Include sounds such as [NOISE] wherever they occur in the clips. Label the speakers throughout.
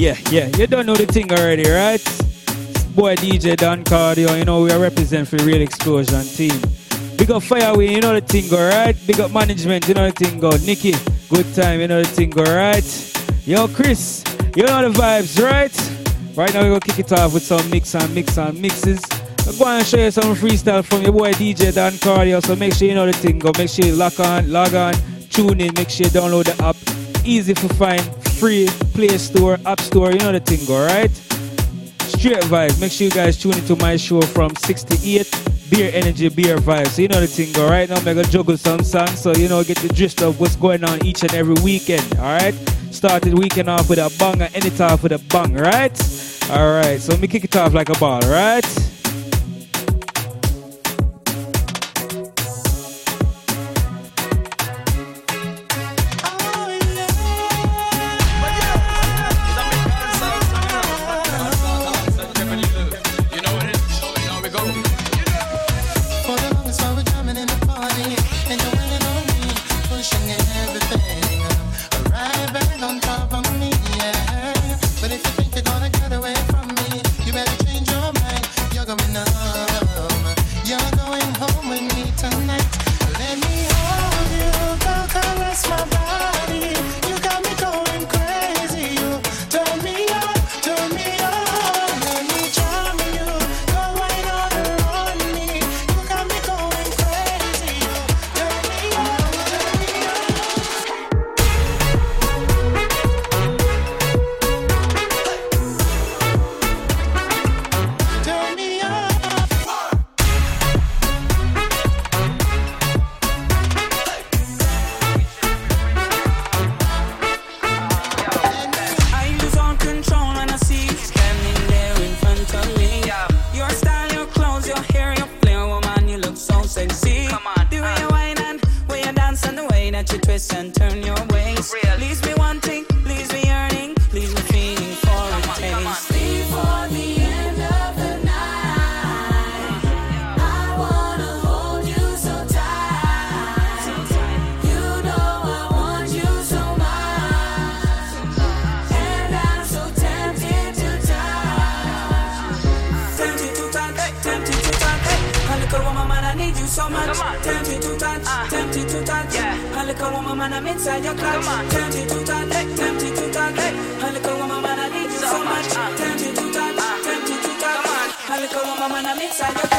Speaker 1: Yeah, yeah, you don't know the thing already, right? Boy DJ Don Cardio, you know we are represent for Real Explosion team. Big up Fireway, you know the thing, alright? Big up management, you know the thing, go. Nikki, good time, you know the thing, alright? Yo, Chris, you know the vibes, right? Right now we're gonna kick it off with some mix and mix and mixes. I'm going to show you some freestyle from your boy DJ Don Cardio, so make sure you know the thing, go. Make sure you lock on, log on, tune in, make sure you download the app. Easy to find, free, Play Store, App Store, you know the thing, alright? Straight vibes. Make sure you guys tune into my show from 68 Beer Energy, Beer Vibes. So you know the thing, alright? Now I'm gonna juggle some songs, so you know, get the gist of what's going on each and every weekend, alright? Started weekend off with a bang and end it off with a bang, right? Alright, so let me kick it off like a ball, right?
Speaker 2: inside your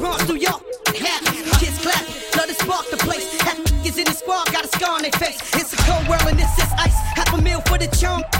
Speaker 2: Bronx, New York. Half kids clap, love to spark the place. Half is in the squad, got a scar on their face. It's a cold world and this is ice. Half a meal for the charm.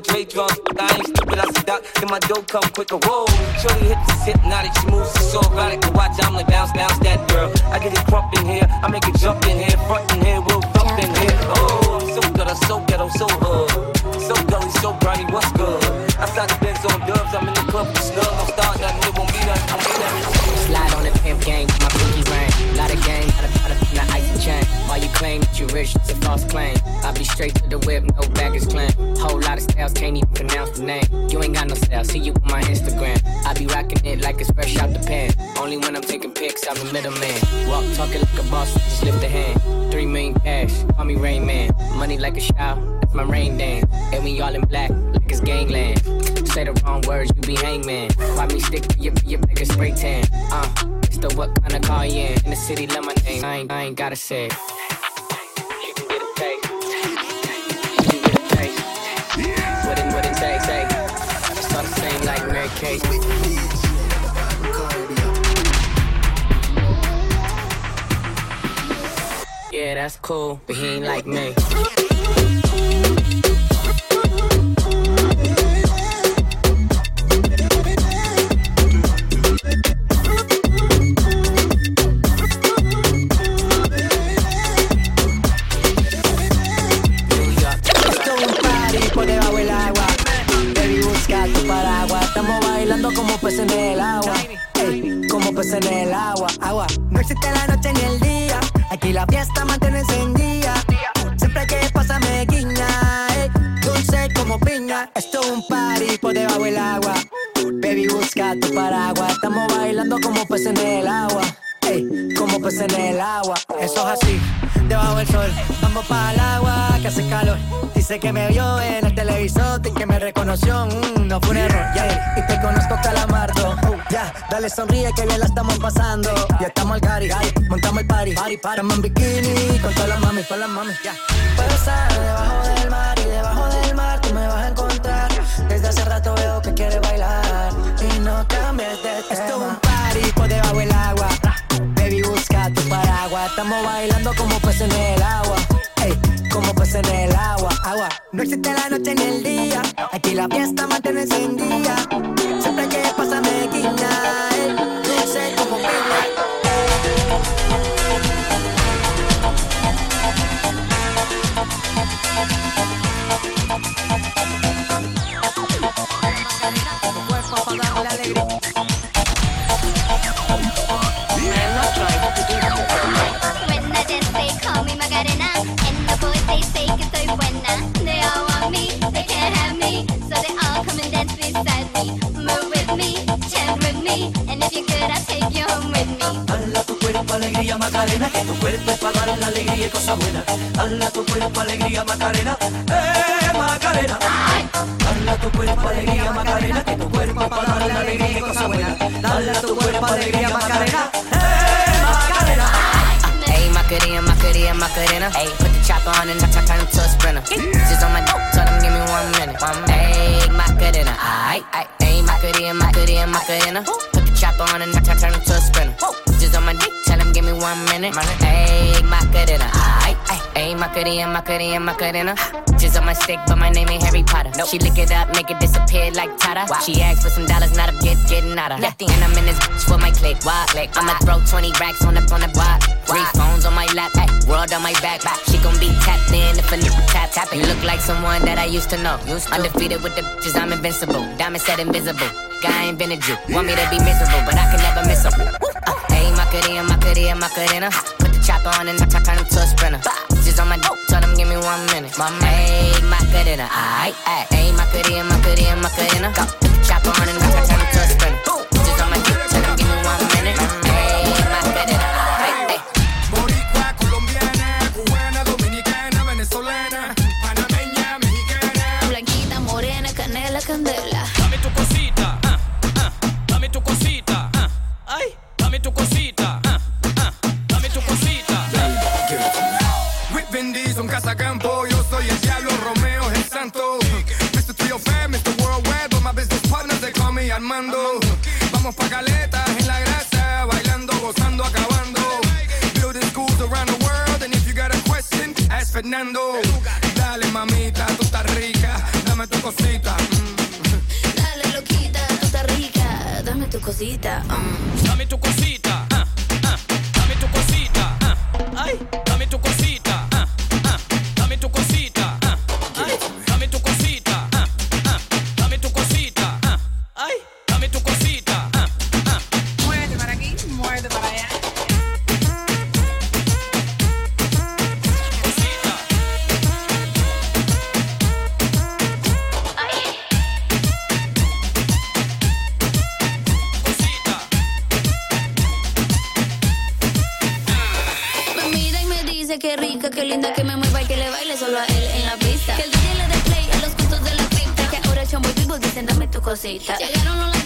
Speaker 3: Over Dre drums. I ain't stupid, I stop. Then my dough come quicker. Whoa, shorty hit the hypnotic. She moves so erotic watch. I'm like bounce, bounce that girl. I get it crump in here. I make it jump in here, front in here, we'll thump in here. Oh, I'm so good, I'm so ghetto, so hood. So gully, so grimy, what's good? Outside the Benz on dubs, I'm in the club with snug. Don't start nothing, it won't be nothing, won't be nothing.
Speaker 4: Slide on the pimp gang, my pinky ring. Lot of gang, got a lot of the icy chain. While you claim that you rich, it's a false claim. I be straight to the whip, no baggage claim. Whole lot of styles, can't even pronounce the name. You ain't got no style, see you on my Instagram. I be rocking it like it's fresh out the pan. Only when I'm taking pics, I'm the middleman. Walk talking like a boss, just lift a hand. Three million cash, call me Rain Man. Money like a shower, that's my rain dance. And we all in black, like it's gangland. Say the wrong words, you be hangman. Why me stick to your, your back and spray tan? Uh, Mr. What kind of car you in? In the city, love my name. I ain't, I ain't gotta say. You can get a taste. You can get a taste. What it, what it takes. It's all the same like Mary Kate. Yeah, that's cool, but he ain't like me.
Speaker 5: Paraguas. Estamos bailando como peces en el agua. Ey, como peces en el agua. Eso es así, debajo del sol. Vamos para el agua que hace calor. Dice que me vio en el televisor y que me reconoció. mm, no fue un error. Y te conozco, calamardo. Dale sonríe que bien la estamos pasando. Ya estamos al cari, montamos el party. party, party. Estamos en bikini con todas las mami, todas las mami. Ya. Puedo estar debajo del mar y debajo del mar tú me vas a encontrar. Desde hace rato veo que quieres bailar y no cambies de tema. Esto es un party por debajo del agua. Baby, busca tu paraguas. Estamos bailando como peces en el agua. Ey, como peces en el agua. Agua. No existe la noche ni el día. Aquí la fiesta mantiene encendida. Siempre que
Speaker 6: cuerpo, alegría, Macarena, eh, Macarena. Hala tu cuerpo, alegría, Macarena, que tu cuerpo para dar la alegría y cosas buenas. Hala tu cuerpo, alegría, Macarena, eh, Macarena.
Speaker 4: Hey, Macarena, Macarena, Macarena. Hey, put the chopper on and I turn to a sprinter. Just on my dope, tell him give me one minute. Hey, Macarena, aight, aight. Hey, Macarena, Macarena, Macarena. Put the chopper on and I turn to a sprinter. Just on my dick, tell him give me one minute. Hey, Macarena, aight, aight. Hey, Macarena, Macarena, Macarena. Jizz on my stick, but my name ain't Harry Potter. Nope. She lick it up, make it disappear like Tata. Wow. She asked for some dollars, not a get, getting out of. Nothing, and I'm in this bitch for my click. Why? click. I'ma uh-huh. throw 20 racks on the on the block. Three phones on my lap, ay, world on my back. back. She gon' be tapped in if a nigga tap tap. You look like someone that I used to know. Used to. Undefeated with the bitches, I'm invincible. Diamond said invisible. Guy ain't been a Jew. Want me to be miserable, but I can never miss him. Uh, hey, Macarena, Macarena, Macarena. Put the chopper on and I turn him to a sprinter. Bah bitches on my dope. Tell them give me one minute. My egg, my cadena. I, aight.
Speaker 7: Ain't my cadena, my cadena, my cutie, Got Go, chopper on and I
Speaker 8: turn to a.
Speaker 9: cositas.
Speaker 8: Llegaron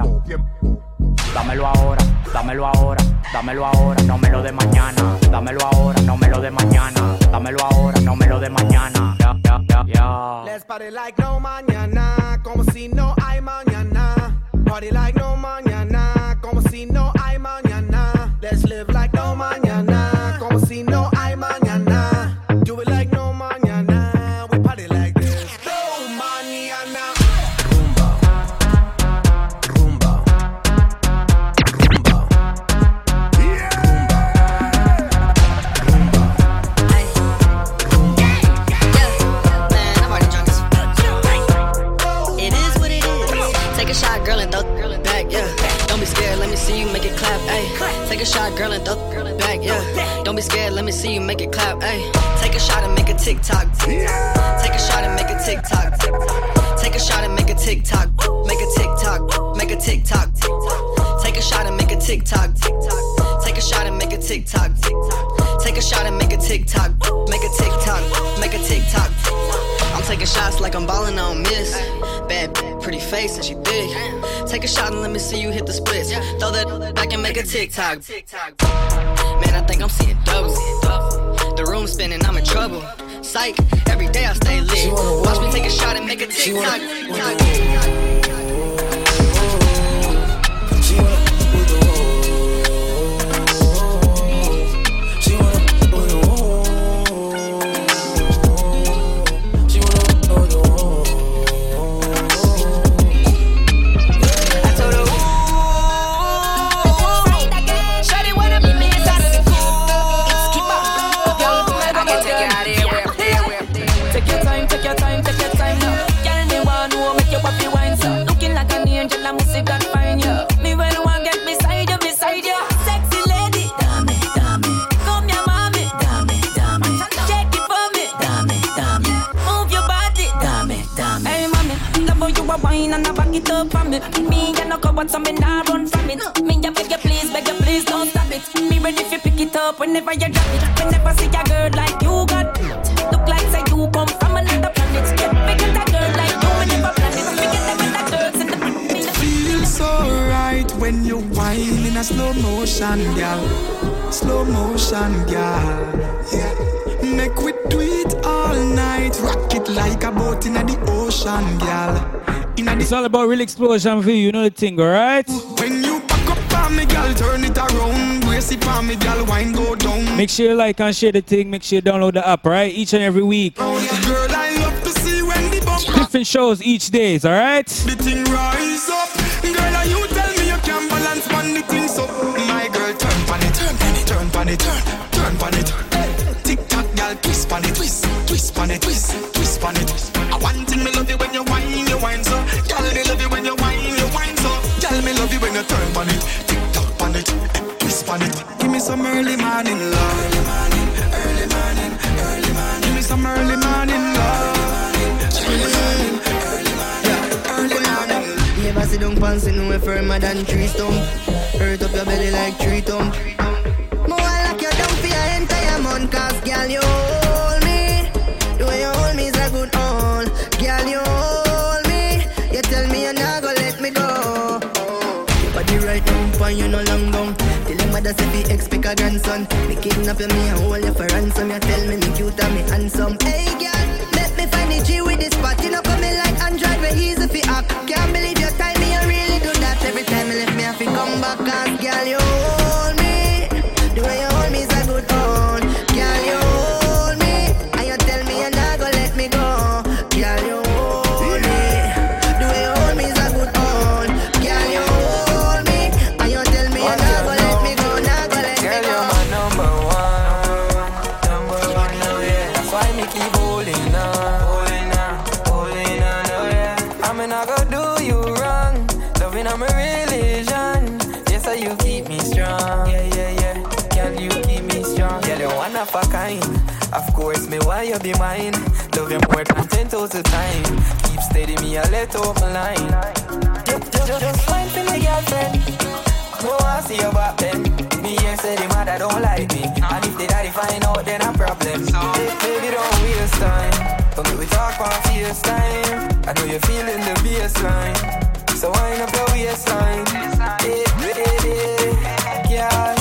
Speaker 8: ahora. Dámelo ahora, dámelo ahora, dámelo ahora, no me lo de mañana. Dámelo ahora, no me lo de mañana. Dámelo ahora, no me lo de mañana. Ya, ya, ya, ya.
Speaker 7: Let's party like no mañana, como si no hay mañana. Party like no mañana, como si no hay mañana. Let's live like
Speaker 10: ayy. Take a shot, girl, and throw back, yeah. Don't be scared, let me see you make it clap, ayy. Take a shot and make a tick tock. Take a shot and make a tick tock. Take a shot and make a tick tock. Make a tick tock. Make a tick tock. Take a shot and make a tick tock. Take a shot and make a tick tock. Take a shot and make a tick tock. Make a tick tock. Make a tick tock. Taking shots like I'm balling on miss. Bad, pretty face and she big. Take a shot and let me see you hit the splits. Throw that back and make a tick tock. Man, I think I'm seeing double. The room spinning, I'm in trouble. Psych, every day I stay lit. Watch me take a shot and make a tick
Speaker 8: whenever you drop it. Whenever see a girl like you got, look like say you come from another planet. Yeah, me get a girl like you, me never plan it. Me get them with the girls in the
Speaker 11: Feels so right when you whine in a slow motion, girl. Slow motion, girl. Yeah. Make we do it all night. Rock it like a boat in the ocean, girl.
Speaker 12: In a it's all about real explosion for you, you know the thing, alright?
Speaker 11: When you back up on me, girl, turn it around. Brace it on me, girl, wine go down.
Speaker 12: Make sure you like and share the thing, make sure you download the app, right? Each and every week.
Speaker 11: Girl, I love to see when the bump
Speaker 12: Different shows each days, alright?
Speaker 11: the thing rise up. Girl, are you tell me you can balance the thing so my girl turn pan it, turn pan it, turn pan it, turn, turn pan it. Tick tock, girl, twist pan it, twist, twist pan it, twist, twist pan it. I thing me love you when you whine, you whine so. Girl, me love you when you whine, you whine so. Girl, me love you when you turn pan it, pan it. Give me some early morning love, early morning, early morning, early morning. Give me some early morning love, early morning, early morning, early morning.
Speaker 13: Never sit down pants in way firmer than tree stump. Hurt up your belly like tree thump. Mother say be expect a grandson. Me kidnap you, me and hold you for ransom. You tell me me cute and me handsome. Hey,
Speaker 14: Of course, me why you be mine. Love you more than ten thousand times. Keep steady, me I let open line. Just, just, just fine for me, girlfriend. No, I see you back then. Me here say the mother don't like me. And if the daddy find out, then a problem. Ba- Baby, don't waste time. Me we talk on FaceTime. I know you're feeling the baseline. So wind up your waistline. Hey, hey, yeah, yeah,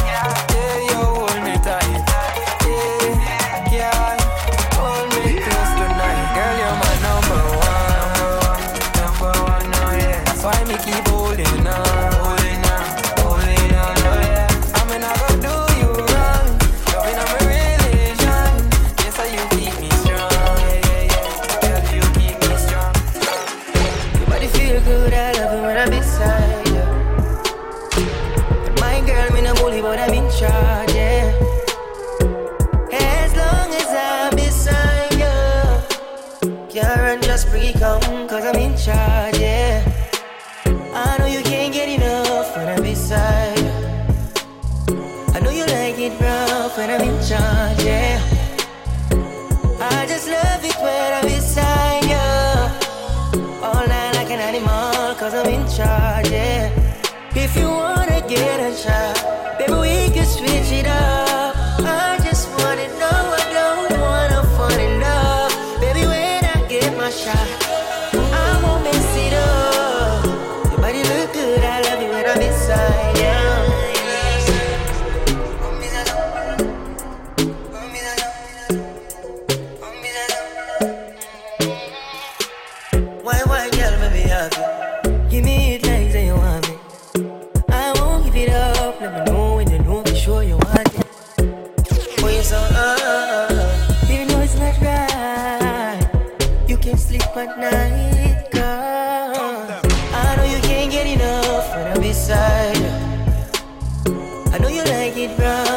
Speaker 13: but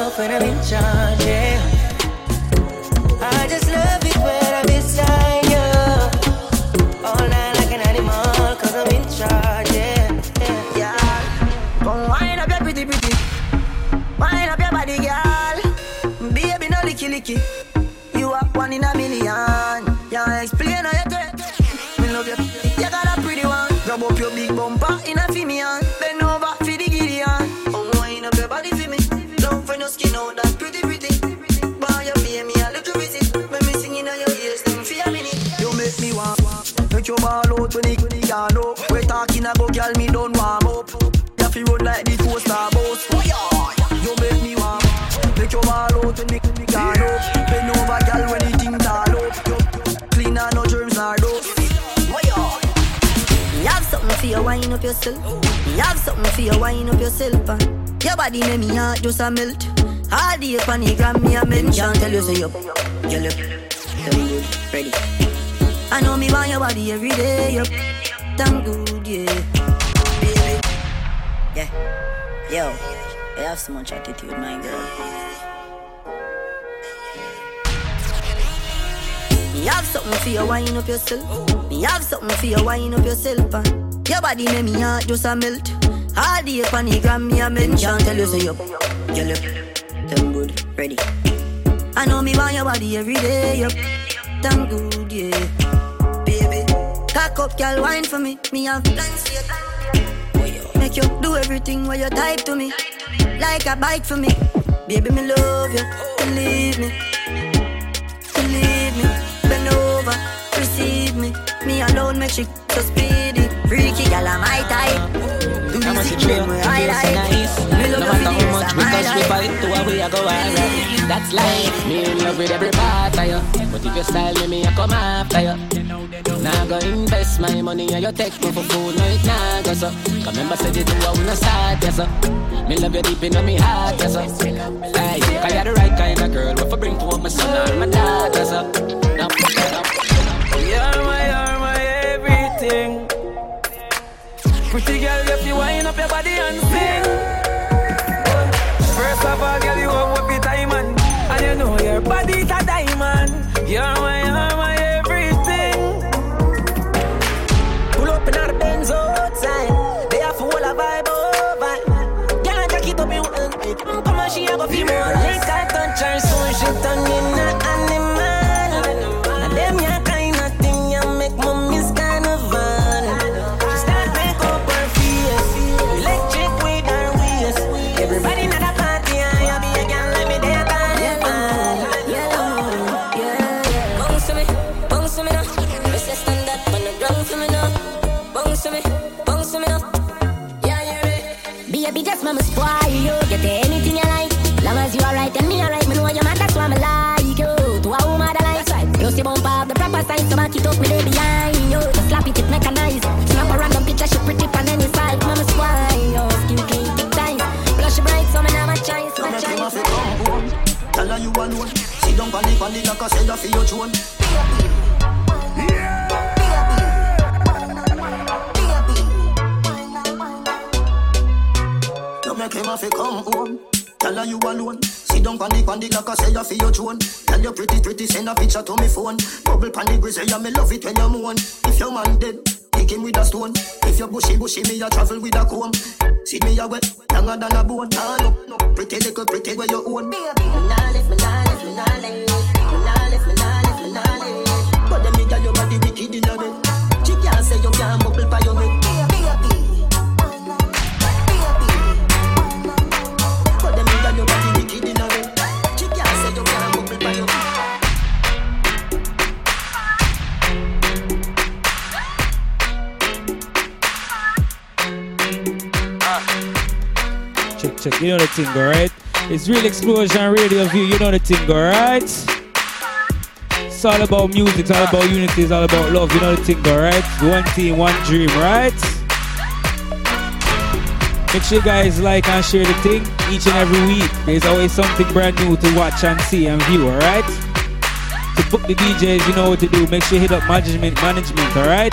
Speaker 15: it when I'm in charge, yeah. I just love it up yourself. You have something for you, wind up yourself. uh. Your body make me heart just a melt. All the gram, me a mention. Tell you say you, you look, damn good, ready. I know me want your body every day, yup. Damn good, yeah. Baby, yeah. Yo, you have so much attitude, my girl. Me have something for you, wind up yourself. Me have something for you, wind up yourself. uh. Your body make me heart just a melt. All day upon the gram, me a mention. Tell you say you, you look, damn good, ready. I know me want your body every day, yup. Damn good, yeah. Baby, cock up, girl, wine for me. Me have plans for you. Make you do everything while you type to me. Like a bike for me. Baby, me love you. Believe me. Believe me. Bend over. Receive me. Me alone make she so speedy. Freaky, girl, I'm my type. Do
Speaker 16: How
Speaker 15: the
Speaker 16: much
Speaker 15: thing
Speaker 16: you feel?
Speaker 15: when I
Speaker 16: Feels
Speaker 15: like.
Speaker 16: nice.
Speaker 15: Me
Speaker 16: No
Speaker 15: love
Speaker 16: matter
Speaker 15: you
Speaker 16: how much we touch, we fight to a way I go alright. That's life. Me in love with every part of you. But if you style me, me I come after you. Now go invest my money and you take me for food, no it nah go so. Cause remember said you do I wanna start yes so. Me love you deep in my heart yes so. Like, cause you're the right kind of girl. What for bring to my son or my daughter so. Now,
Speaker 14: You're my, you're my everything. Pretty girl, if you wind up your body and sing. First of all, girl, you have up your diamond. And you know your body's a diamond. You're my, you're my everything.
Speaker 15: Pull up in our Benz outside. They have full of vibe oh, over. Girl, I jack it up in one. Come on, she have a few more.
Speaker 17: Proper sign, so back it up me there behind you. Just slap it, it mechanized. Snap a random picture, she pretty on any side. Mama spoil you. Skin clean, thick ties. Blush bright, so me now my choice, my
Speaker 18: Make him have to come home. Tell her you alone. Sit down on the on the like I say you feel your throne. You make him have to come home. Tell her you alone. Sit down the on the I say you feel your throne. Tell you pretty pretty send a picture to me phone. Bubble pan the grizzly, yeah me love it when you moan. If your man dead, kick him with a stone. If you bushy bushy, me a travel with a comb. See me a wet, younger than a bone. Nah, no, no, pretty little pretty where you own.
Speaker 15: Me nah lift, me nah lift, me nah lift.
Speaker 18: You
Speaker 12: know the thing, alright? It's Real Explosion Radio View. You know the thing, alright? It's all about music. It's all about unity. It's all about love. You know the thing, alright? One team, one dream, right? Make sure you guys like and share the thing each and every week. There's always something brand new to watch and see and view, alright? To book the DJs, you know what to do. Make sure you hit up management, management, alright?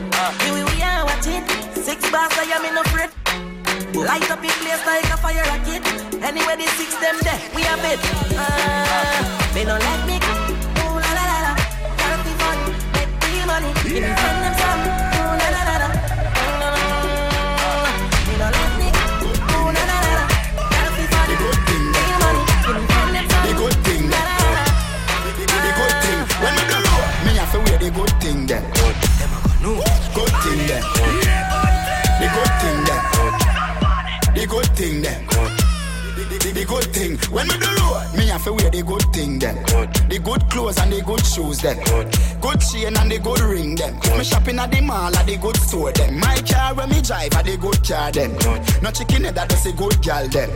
Speaker 19: here we we are, watch it. Six bars, I am in a fret. Light up in place like a fire rocket. Anyway, the six them there, we have it. Uh, they don't like me. Ooh la la la la. Gotta be fun, make real money. Me friend them some. Ooh la la la don't like me. Ooh la la la la. Gotta be fun, real money. Me friend them some.
Speaker 20: The good thing
Speaker 19: La la la la.
Speaker 20: The good thing. When me do road, me have to wear the good thing there. Thing there. The, the, the good thing. When me do road, me have to wear the good thing then. The good clothes and the good shoes then. Good chain and the good ring them. Me shopping at the mall at the good store then. My car when me drive at the good car then. No chicken head that does a good gal then.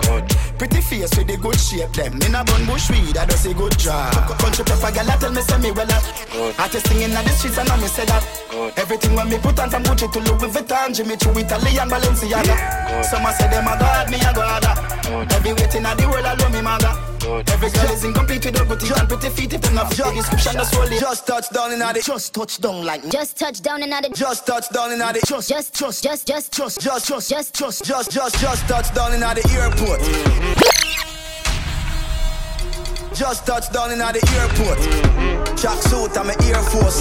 Speaker 20: Pretty face with the good shape them. In a bun bush weed that does a good job. Country pepper gal that tell me say me well up. Artist singing in the streets and I me say that. Everything when me put on from Gucci to Louis Vuitton, Jimmy Choo, Italian Balenciaga. Some a say them a god, me a god. Every waiting at the world alone me maga. Every girl is incomplete without good teeth and pretty feet. If them not the description, that's solely. Just touch down in the. Just touch down like. Me.
Speaker 1: Just touch down and out of
Speaker 20: Just touch down in the. Just
Speaker 1: just just just just
Speaker 20: just just just just just just just just touch down in the airport. Mm-hmm. Just touch down in the airport. Track suit and my Air Force.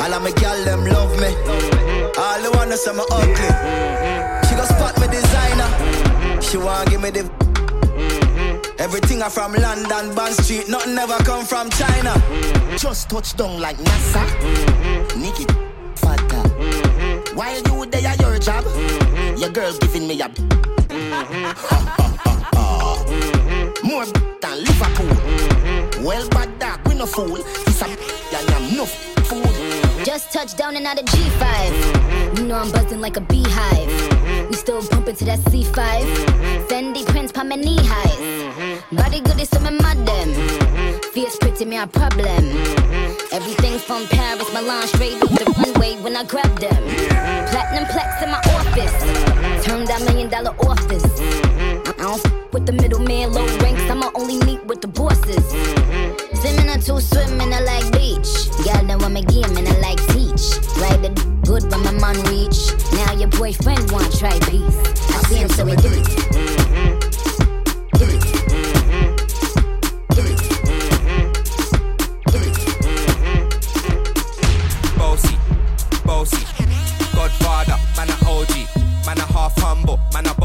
Speaker 20: All of my gal them love me. All the wanna say me ugly. She go spot me designer. She wanna give me the. Everything I from London, Bond Street, nothing ever come from China. Just touch down like NASA. Nikki, fatter. While you there at your job, your girl's giving me a. [LAUGHS] More than Liverpool. Mm-hmm. Well, bad dog, we no fool. This a and I'm no fool. Mm-hmm.
Speaker 1: Just touched down and out of G5. You know I'm buzzing like a beehive. Mm-hmm. We still bumping to that C5. Fendi prints pa my knee highs. Body good is some mad them. Fierce pretty me a problem. Everything from Paris, Milan, straight up the runway when I grab them. Platinum plaques in my office. Turn that million dollar office. I don't with the middleman, low ranks. I'ma only meet with the bosses. Swimming or two swimming, I like beach. Girl, then when me game and I like teach. Ride the good when my man reach. Now your boyfriend want try peace. I see him, so we do it.
Speaker 21: Bossy, bossy. Godfather, man a OG. Man a half humble, man a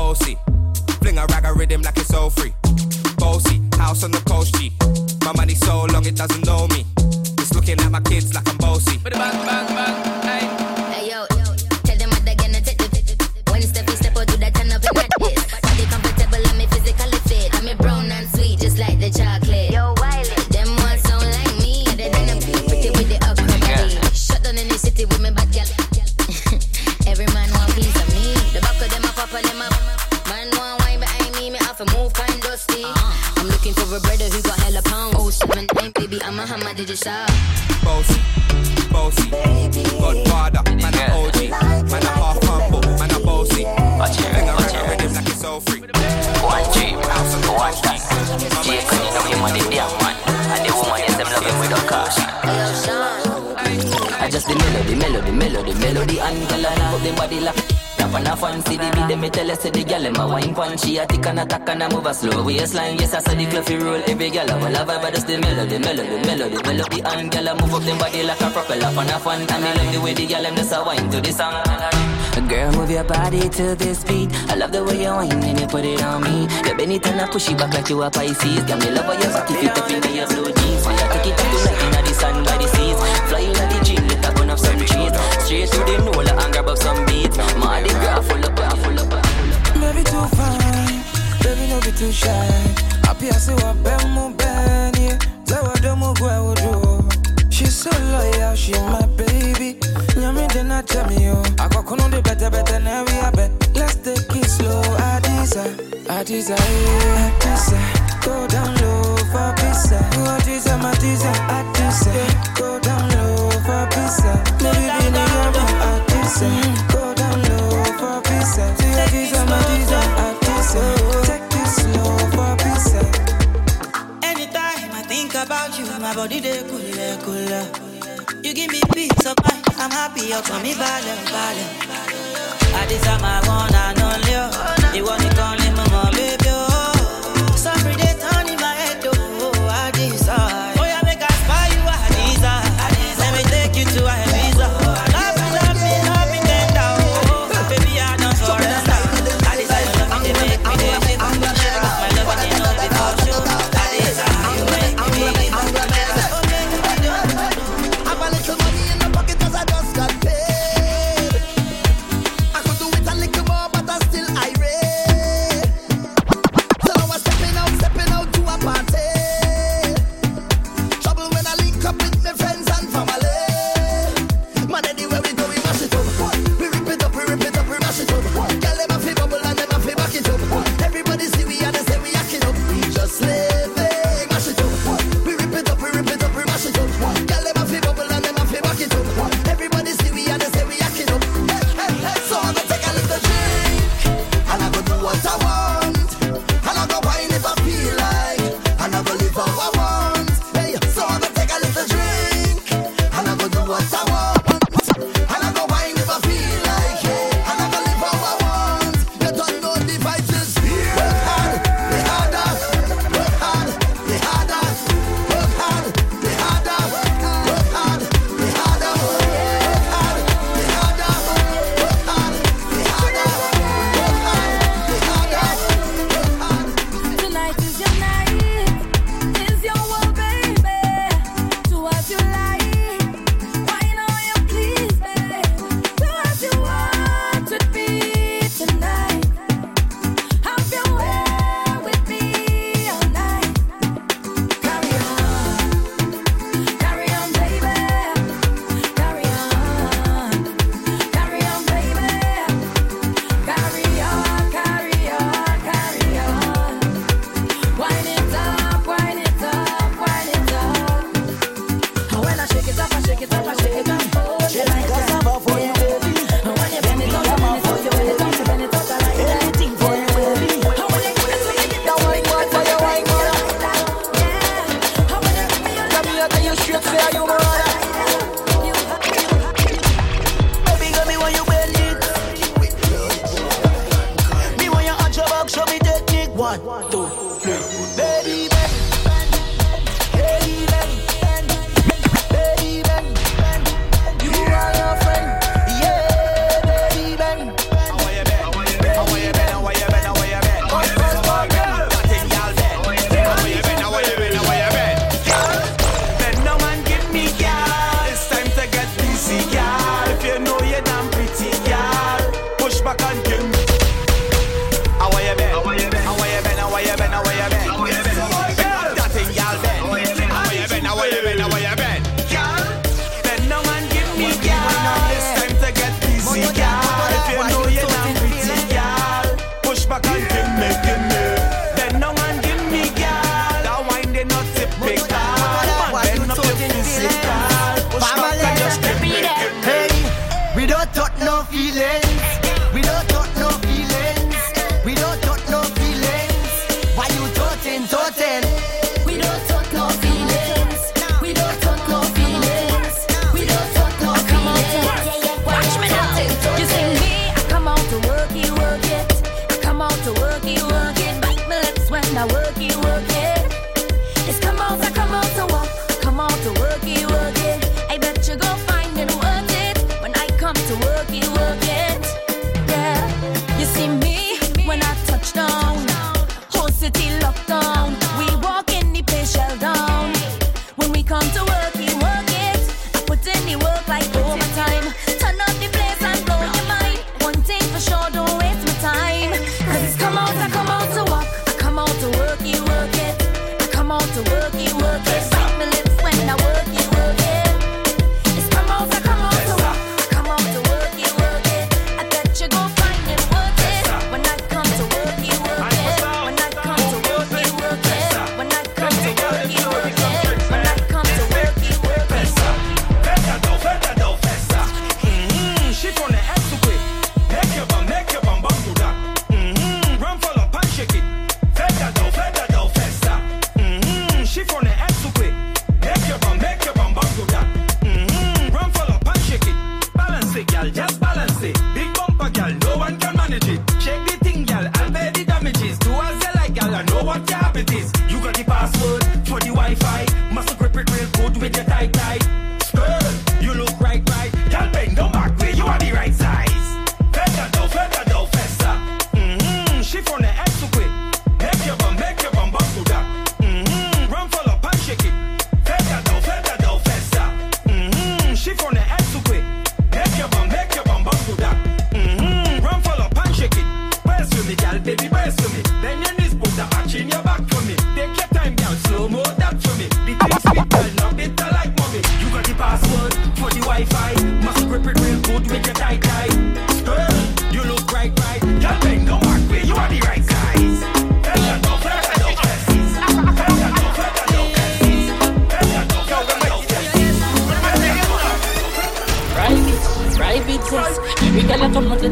Speaker 21: doesn't know.
Speaker 1: A
Speaker 22: Yes, I saw the cluffy roll Every girl a will have but just the melody, melody, melody, melody And girl a move up them body like a propeller on a fan And me love the way the girl em just a wine to the song Girl, move your body to this beat. I love the way you whine and you put it on me. You bend it and I push it back like you a Pisces. Got me love how your body fit up into your blue jeans. So you take it up tonight inna the sun by the seas. Fly inna the gym, let her burn up some trees. Straight to the Nola and grab up some beats.
Speaker 23: be
Speaker 24: too shy. Appears to have been Ben benny. Tell her do. She's so loyal, she's my baby. Yummy did not tell me, oh. I got cono the better, better than we are. Let's take it slow. I desire, I desire, I desire. Go down low for pizza. Oh, desire, my desire, I desire. Go down low for pizza. Maybe we need a I desire. Go down low for pizza.
Speaker 14: See, I my desire. about you, my body they cool, cool. You give me peace of mind, I'm happy, you call me valen, valen. I desire my one and only,
Speaker 25: you
Speaker 16: want
Speaker 13: to call me
Speaker 16: Now I
Speaker 26: have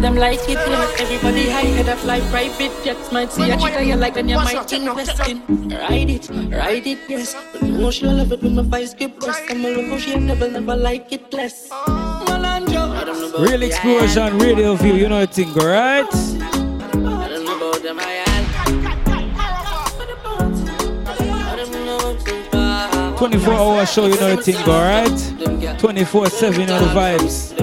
Speaker 26: them like it. Everybody high head of like private jets. Might see a chick you like and you might invest in. Ride it, ride it, yes. But no, she'll love it with my vice grip breast. I'm a love how she'll never, never like it less.
Speaker 12: Real explosion, radio view, you know alright?
Speaker 26: I know about
Speaker 12: 24 hour show, you know the thing, alright? 24 7, you know the vibes.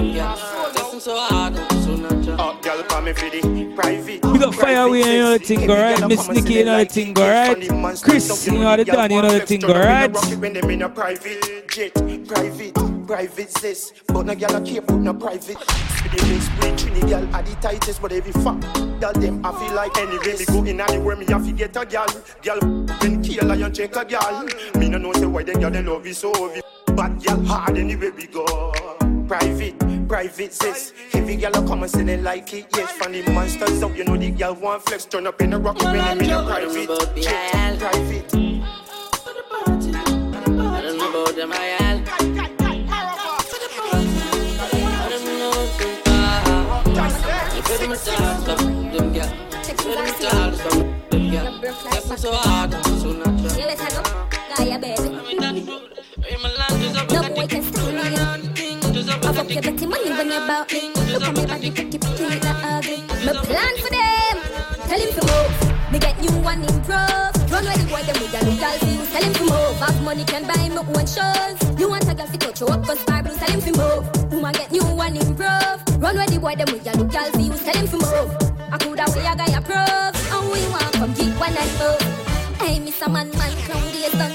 Speaker 16: Oh, girl, call me for the private.
Speaker 12: We got Fireway, you know the thing, alright? Miss Nikki, you know the thing, alright? Chris, you know the Don, you know the thing, alright?
Speaker 16: When them in a private jet, private, private sis. But no girl a care about no private. With the mix with Trini girl are the tightest, but every fuck girl them I feel like anyway me go in anywhere me have to get a girl. Girl when kill lion check a girl. Me no know say why them girl they love you so oh, heavy. But girl hard anyway we go. Private, private sis. Every girl a come and say they like it. Yes, from the monsters up, you know the girl want flex. Turn up in a rocket when them in a private jet, private.
Speaker 26: I don't know about them, I I don't know about them, You better me talk to them, girl. You better me talk to them, girl. Yes, I'm so hard, so natural.
Speaker 27: Yeah, let's go. No boy can stop me. Fuck your dirty money when you're about me. Look at me body pretty pretty not ugly. Me plan for them. Tell him to move. Me get new one improve. Run where the boy them with your girl views. Tell him to move. Have money can buy me one shows. You want a girl to touch you up cause bar. Tell him to move. Woman get new one improve. Run where the boy them with your girl views. Tell him to move. I coulda way a guy approve. And we want come get one and move. Hey, Mr. Man, man, clown days done.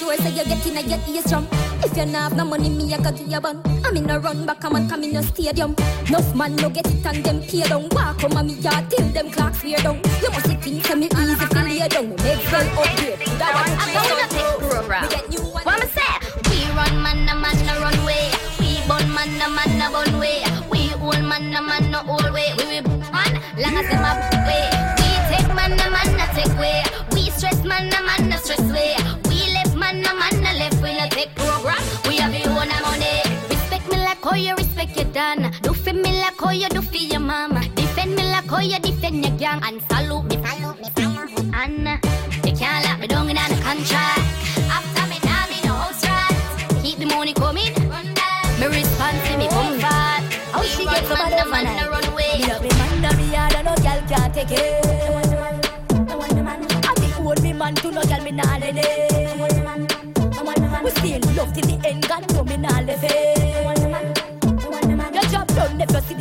Speaker 27: Sure so you get in a get your ears drum. If you not have no money, me I got give you bun. I'm in a run back, I'm come in a stadium. Enough man no get it and them pay down. Walk on me yard till them clocks fear down. You must think to me easy to lay down. Make well upgrade. That one
Speaker 1: I'm gonna take program. What I'ma say? We run man a man a run way. We bun man a man a bun way. We old man a man a old way. We we man long as them a way. We take man a man a take way. We stress man a man a stress way. How you respect your dad. Do for me like how you do for your mama. Defend me like how you defend your gang. And salute me, salute me, salute me. And you can't lock me down in a contract. After me, now me no house rat. Keep the money coming. Me response to me come back. How she get from under man a run away?
Speaker 27: Me love me man, na me hard and no girl can't take it. I be hold me man to no girl me nah let it. We stay in love till the end,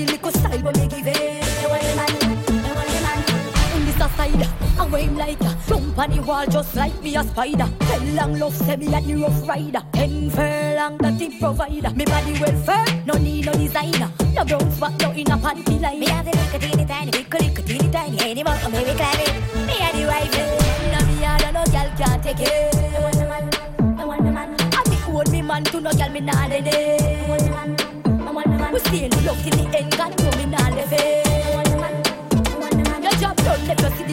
Speaker 27: the little style when me give it. In this a side, I weigh like a jump on the wall just like me a spider. Ten long love, say me a the rough rider. Ten furlong, that the provider. Me body well firm, no need no designer. No brown spot, no in a panty line. Me have the little teeny tiny, little little teeny tiny. Any more, maybe climb it. Me a the wife. Now me a no girl can't take it. I be hold me man to no girl me nah let it. We in love till the end, God know me nah left it. Your job done, let us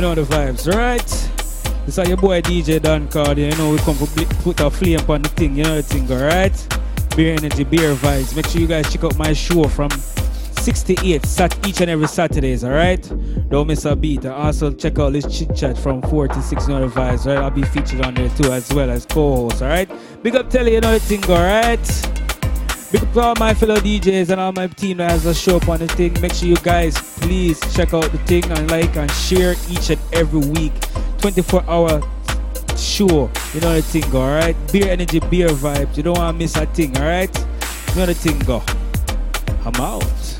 Speaker 27: You
Speaker 12: know the vibes, right? This is your boy DJ Don Cardio. You know we come bl- put a flame on the thing. You know the thing, alright? Beer energy, beer vibes. Make sure you guys check out my show from 6 to 8 sat each and every Saturdays, alright? Don't miss a beat. Also check out this chit chat from 4 to 6 you know the vibes, right? I'll be featured on there too as well as co-host, alright? Big up Telly, you know the thing, alright? Big up to all my fellow DJs and all my team that has a show up on the thing. Make sure you guys please check out the thing and like and share each and every week. 24 hour show. You know the thing, alright? Beer energy, beer vibes. You don't want to miss a thing, alright? You know the thing, go. I'm out.